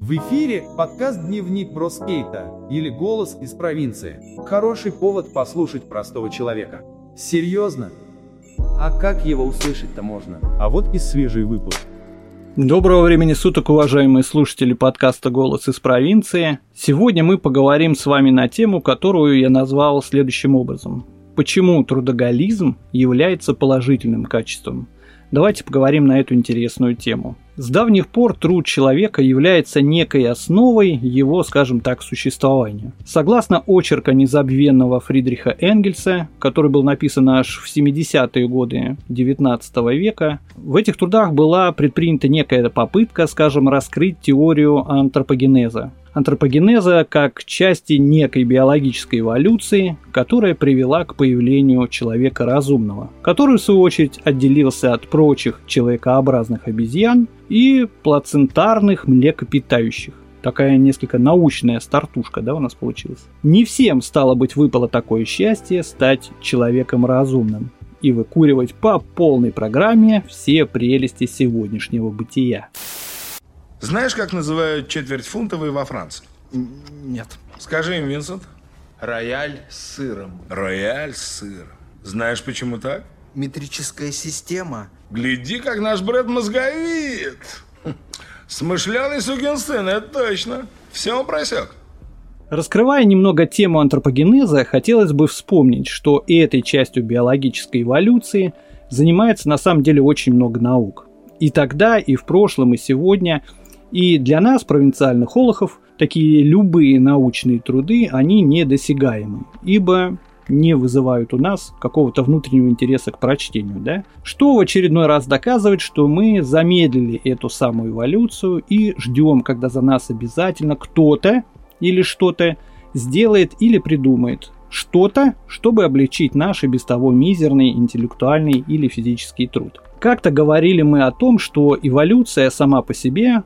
В эфире подкаст «Дневник Броскейта» или «Голос из провинции». Хороший повод послушать простого человека. Серьезно? А как его услышать-то можно? А вот и свежий выпуск. Доброго времени суток, уважаемые слушатели подкаста «Голос из провинции». Сегодня мы поговорим с вами на тему, которую я назвал следующим образом. Почему трудоголизм является положительным качеством? Давайте поговорим на эту интересную тему. С давних пор труд человека является некой основой его, скажем так, существования. Согласно очерка незабвенного Фридриха Энгельса, который был написан аж в 70-е годы 19 века, в этих трудах была предпринята некая попытка, скажем, раскрыть теорию антропогенеза антропогенеза как части некой биологической эволюции, которая привела к появлению человека разумного, который в свою очередь отделился от прочих человекообразных обезьян и плацентарных млекопитающих. Такая несколько научная стартушка, да, у нас получилась. Не всем, стало быть, выпало такое счастье стать человеком разумным и выкуривать по полной программе все прелести сегодняшнего бытия. Знаешь, как называют четвертьфунтовые во Франции? Нет. Скажи им, Винсент. Рояль с сыром. Рояль с сыром. Знаешь, почему так? Метрическая система. Гляди, как наш брат мозговит. Смышленый сукин сын, это точно. Все он просек. Раскрывая немного тему антропогенеза, хотелось бы вспомнить, что этой частью биологической эволюции занимается на самом деле очень много наук. И тогда, и в прошлом, и сегодня – и для нас, провинциальных олохов, такие любые научные труды, они недосягаемы, ибо не вызывают у нас какого-то внутреннего интереса к прочтению, да? Что в очередной раз доказывает, что мы замедлили эту самую эволюцию и ждем, когда за нас обязательно кто-то или что-то сделает или придумает что-то, чтобы облегчить наш и без того мизерный интеллектуальный или физический труд. Как-то говорили мы о том, что эволюция сама по себе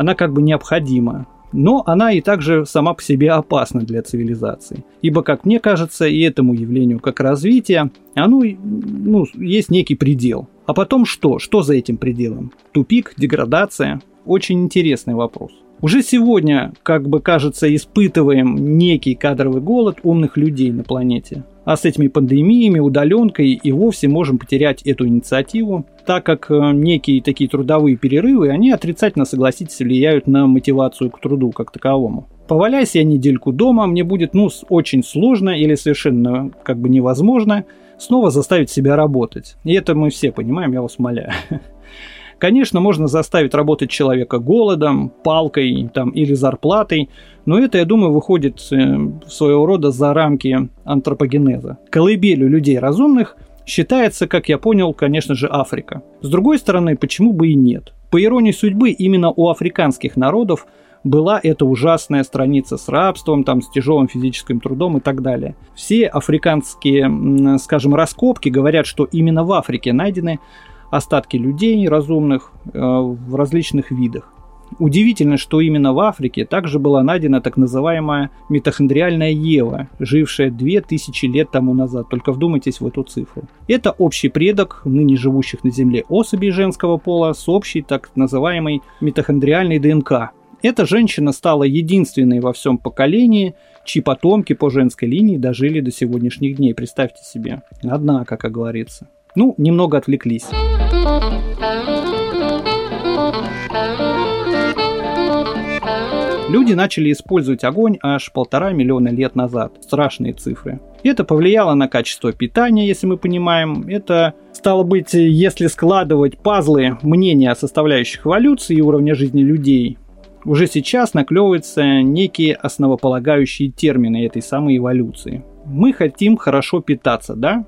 она как бы необходима. Но она и также сама по себе опасна для цивилизации. Ибо, как мне кажется, и этому явлению как развитие, оно ну, есть некий предел. А потом что? Что за этим пределом? Тупик, деградация? Очень интересный вопрос. Уже сегодня, как бы кажется, испытываем некий кадровый голод умных людей на планете. А с этими пандемиями, удаленкой и вовсе можем потерять эту инициативу, так как э, некие такие трудовые перерывы, они отрицательно, согласитесь, влияют на мотивацию к труду как таковому. Поваляйся я недельку дома, мне будет, ну, очень сложно или совершенно как бы невозможно снова заставить себя работать. И это мы все понимаем, я вас умоляю. Конечно, можно заставить работать человека голодом, палкой там, или зарплатой, но это, я думаю, выходит э, своего рода за рамки антропогенеза. Колыбелью людей разумных считается, как я понял, конечно же, Африка. С другой стороны, почему бы и нет? По иронии судьбы, именно у африканских народов была эта ужасная страница с рабством, там, с тяжелым физическим трудом и так далее. Все африканские, скажем, раскопки говорят, что именно в Африке найдены остатки людей разумных э, в различных видах. Удивительно, что именно в Африке также была найдена так называемая митохондриальная Ева, жившая 2000 лет тому назад. Только вдумайтесь в эту цифру. Это общий предок ныне живущих на Земле особей женского пола с общей так называемой митохондриальной ДНК. Эта женщина стала единственной во всем поколении, чьи потомки по женской линии дожили до сегодняшних дней. Представьте себе. Однако, как говорится. Ну, немного отвлеклись. Люди начали использовать огонь аж полтора миллиона лет назад. Страшные цифры. Это повлияло на качество питания, если мы понимаем. Это стало быть, если складывать пазлы мнения о составляющих эволюции и уровня жизни людей, уже сейчас наклевываются некие основополагающие термины этой самой эволюции. Мы хотим хорошо питаться, да?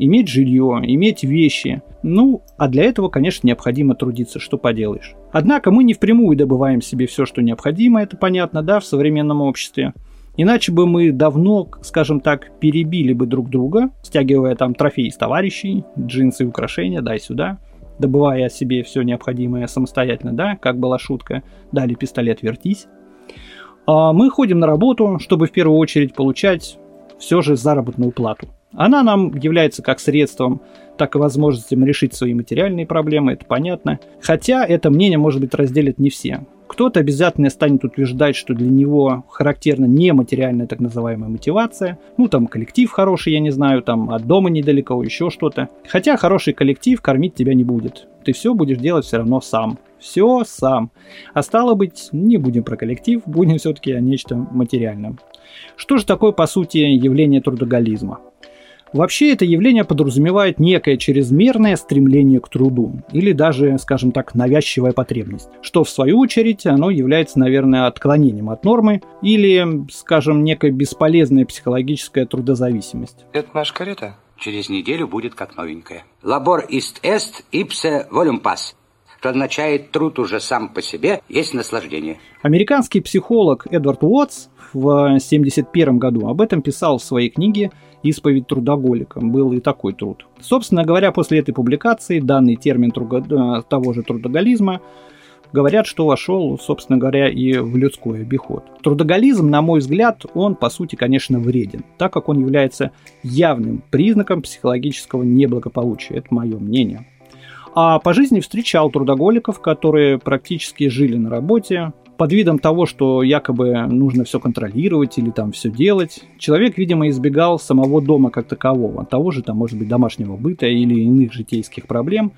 Иметь жилье, иметь вещи. Ну, а для этого, конечно, необходимо трудиться, что поделаешь. Однако мы не впрямую добываем себе все, что необходимо, это понятно, да, в современном обществе. Иначе бы мы давно, скажем так, перебили бы друг друга, стягивая там трофеи из товарищей, джинсы и украшения, дай сюда, добывая себе все необходимое самостоятельно, да, как была шутка, дали пистолет, вертись. А мы ходим на работу, чтобы в первую очередь получать все же заработную плату. Она нам является как средством, так и возможностью решить свои материальные проблемы, это понятно. Хотя это мнение, может быть, разделят не все. Кто-то обязательно станет утверждать, что для него характерна нематериальная так называемая мотивация. Ну, там коллектив хороший, я не знаю, там от дома недалеко, еще что-то. Хотя хороший коллектив кормить тебя не будет. Ты все будешь делать все равно сам. Все сам. А стало быть, не будем про коллектив, будем все-таки о нечто материальном. Что же такое, по сути, явление трудоголизма? Вообще это явление подразумевает некое чрезмерное стремление к труду, или даже, скажем так, навязчивая потребность, что в свою очередь оно является, наверное, отклонением от нормы или, скажем, некая бесполезная психологическая трудозависимость. Это наша карета? Через неделю будет как новенькая. Лабор est ipse volum pas что означает труд уже сам по себе, есть наслаждение. Американский психолог Эдвард Уотс в 1971 году об этом писал в своей книге «Исповедь трудоголика». Был и такой труд. Собственно говоря, после этой публикации данный термин э, того же трудоголизма говорят, что вошел, собственно говоря, и в людской обиход. Трудоголизм, на мой взгляд, он, по сути, конечно, вреден, так как он является явным признаком психологического неблагополучия. Это мое мнение. А по жизни встречал трудоголиков, которые практически жили на работе, под видом того, что якобы нужно все контролировать или там все делать, человек, видимо, избегал самого дома как такового, того же там, может быть, домашнего быта или иных житейских проблем,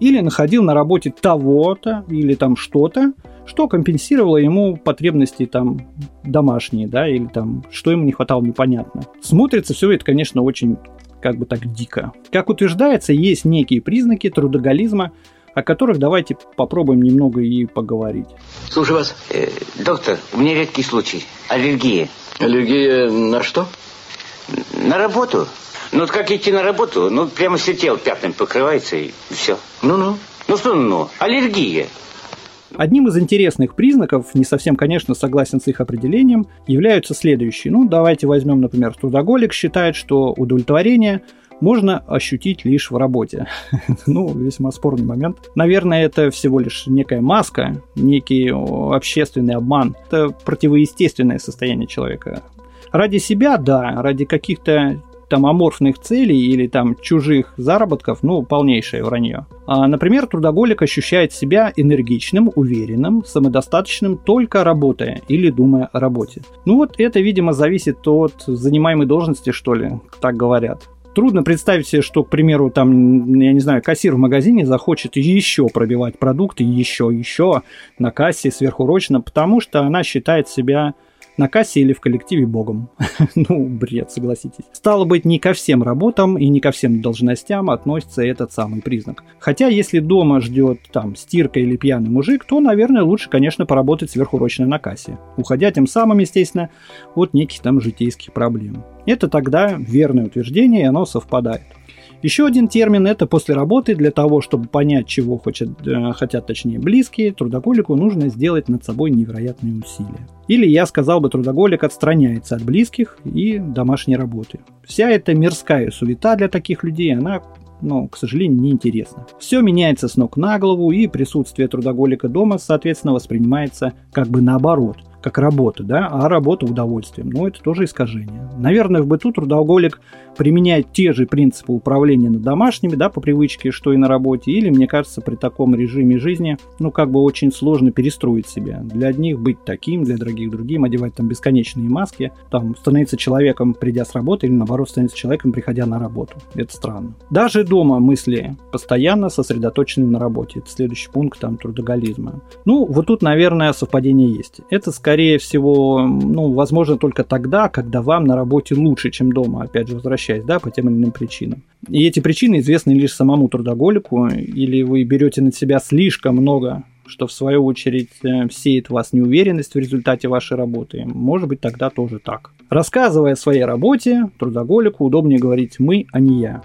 или находил на работе того-то или там что-то, что компенсировало ему потребности там домашние, да, или там что ему не хватало, непонятно. Смотрится все это, конечно, очень как бы так дико. Как утверждается, есть некие признаки трудоголизма, о которых давайте попробуем немного и поговорить. Слушаю вас. Э, доктор, у меня редкий случай. Аллергия. Аллергия на что? На работу. Ну, вот как идти на работу, ну, прямо все тело пятнами покрывается и все. Ну-ну. Ну, что ну? Аллергия. Одним из интересных признаков, не совсем, конечно, согласен с их определением, являются следующие. Ну, давайте возьмем, например, трудоголик считает, что удовлетворение – можно ощутить лишь в работе. ну, весьма спорный момент. Наверное, это всего лишь некая маска, некий общественный обман. Это противоестественное состояние человека. Ради себя, да, ради каких-то там аморфных целей или там чужих заработков, ну, полнейшее вранье. А, например, трудоголик ощущает себя энергичным, уверенным, самодостаточным, только работая или думая о работе. Ну вот это, видимо, зависит от занимаемой должности, что ли, так говорят. Трудно представить себе, что, к примеру, там, я не знаю, кассир в магазине захочет еще пробивать продукты, еще, еще на кассе сверхурочно, потому что она считает себя на кассе или в коллективе богом. ну, бред, согласитесь. Стало быть, не ко всем работам и не ко всем должностям относится этот самый признак. Хотя, если дома ждет там стирка или пьяный мужик, то, наверное, лучше, конечно, поработать сверхурочно на кассе, уходя тем самым, естественно, от неких там житейских проблем. Это тогда верное утверждение, и оно совпадает. Еще один термин – это после работы. Для того, чтобы понять, чего хочет, э, хотят точнее близкие, трудоголику нужно сделать над собой невероятные усилия. Или я сказал бы, трудоголик отстраняется от близких и домашней работы. Вся эта мирская суета для таких людей, она но, к сожалению, неинтересно. Все меняется с ног на голову, и присутствие трудоголика дома, соответственно, воспринимается как бы наоборот – как работа, да, а работа удовольствием. Но это тоже искажение. Наверное, в быту трудоголик применяет те же принципы управления над домашними, да, по привычке, что и на работе. Или, мне кажется, при таком режиме жизни, ну, как бы очень сложно перестроить себя. Для одних быть таким, для других другим, одевать там бесконечные маски, там, становиться человеком, придя с работы, или, наоборот, становиться человеком, приходя на работу. Это странно. Даже дома мысли постоянно сосредоточены на работе. Это следующий пункт там трудоголизма. Ну, вот тут, наверное, совпадение есть. Это скорее скорее всего, ну, возможно только тогда, когда вам на работе лучше, чем дома, опять же, возвращаясь, да, по тем или иным причинам. И эти причины известны лишь самому трудоголику, или вы берете на себя слишком много что в свою очередь э, сеет вас неуверенность в результате вашей работы. Может быть, тогда тоже так. Рассказывая о своей работе, трудоголику удобнее говорить «мы», а не «я».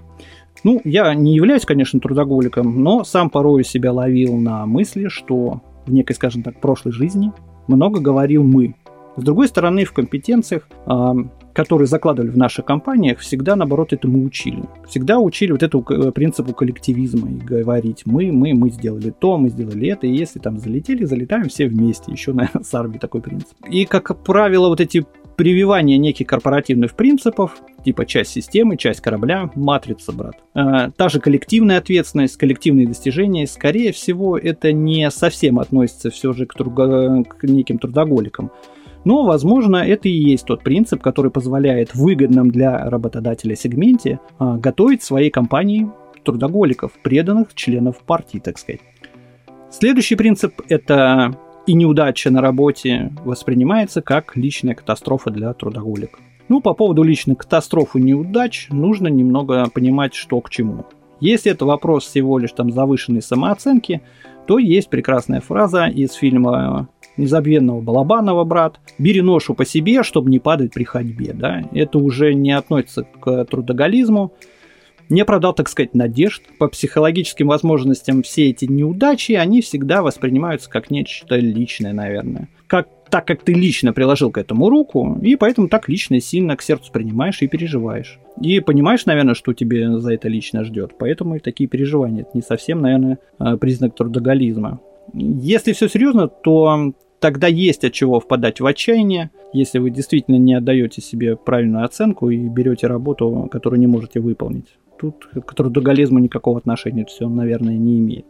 Ну, я не являюсь, конечно, трудоголиком, но сам порой себя ловил на мысли, что в некой, скажем так, прошлой жизни много говорил мы. С другой стороны, в компетенциях, а, которые закладывали в наших компаниях, всегда, наоборот, этому учили. Всегда учили вот этому э, принципу коллективизма и говорить мы, мы, мы сделали то, мы сделали это, и если там залетели, залетаем все вместе. Еще, наверное, с армией такой принцип. И, как правило, вот эти прививание неких корпоративных принципов, типа часть системы, часть корабля, матрица, брат. Э, та же коллективная ответственность, коллективные достижения, скорее всего, это не совсем относится все же к, трудо... к неким трудоголикам. Но, возможно, это и есть тот принцип, который позволяет в выгодном для работодателя сегменте а, готовить своей компании трудоголиков, преданных членов партии, так сказать. Следующий принцип – это и неудача на работе воспринимается как личная катастрофа для трудоголика. Ну, по поводу личной катастрофы неудач нужно немного понимать, что к чему. Если это вопрос всего лишь там завышенной самооценки, то есть прекрасная фраза из фильма незабвенного Балабанова, брат. Бери ношу по себе, чтобы не падать при ходьбе. Да? Это уже не относится к трудоголизму. Не оправдал, так сказать, надежд. По психологическим возможностям все эти неудачи, они всегда воспринимаются как нечто личное, наверное. Как, так как ты лично приложил к этому руку, и поэтому так лично и сильно к сердцу принимаешь и переживаешь. И понимаешь, наверное, что тебе за это лично ждет. Поэтому и такие переживания. Это не совсем, наверное, э, признак трудоголизма. Если все серьезно, то тогда есть от чего впадать в отчаяние, если вы действительно не отдаете себе правильную оценку и берете работу, которую не можете выполнить. Тут к трудоголизму никакого отношения все, наверное, не имеет.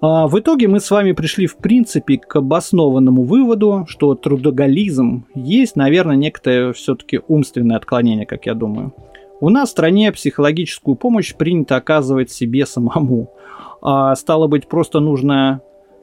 А в итоге мы с вами пришли, в принципе, к обоснованному выводу, что трудоголизм есть, наверное, некое все-таки умственное отклонение, как я думаю. У нас в стране психологическую помощь принято оказывать себе самому. А стало быть, просто нужно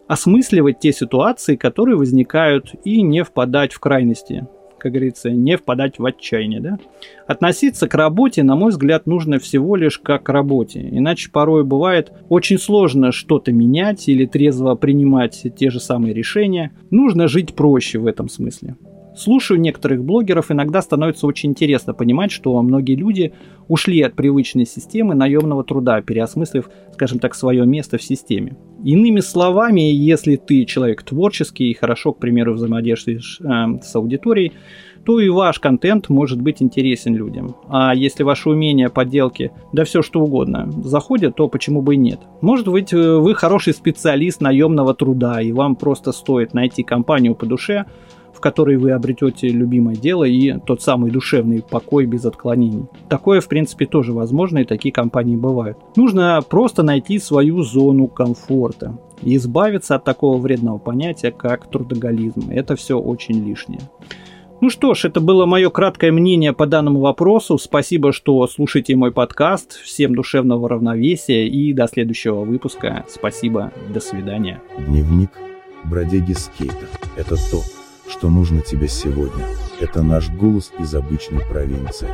осмысливать те ситуации, которые возникают, и не впадать в крайности, как говорится, не впадать в отчаяние. Да? Относиться к работе, на мой взгляд, нужно всего лишь как к работе. Иначе порой бывает очень сложно что-то менять или трезво принимать те же самые решения. Нужно жить проще в этом смысле. Слушаю некоторых блогеров, иногда становится очень интересно понимать, что многие люди ушли от привычной системы наемного труда, переосмыслив, скажем так, свое место в системе. Иными словами, если ты человек творческий и хорошо, к примеру, взаимодействуешь э, с аудиторией, то и ваш контент может быть интересен людям. А если ваши умения, подделки, да все что угодно заходят, то почему бы и нет? Может быть, э, вы хороший специалист наемного труда, и вам просто стоит найти компанию по душе, которой вы обретете любимое дело и тот самый душевный покой без отклонений. Такое, в принципе, тоже возможно, и такие компании бывают. Нужно просто найти свою зону комфорта и избавиться от такого вредного понятия, как трудоголизм. Это все очень лишнее. Ну что ж, это было мое краткое мнение по данному вопросу. Спасибо, что слушаете мой подкаст. Всем душевного равновесия и до следующего выпуска. Спасибо, до свидания. Дневник бродяги скейта. Это то, что нужно тебе сегодня. Это наш голос из обычной провинции.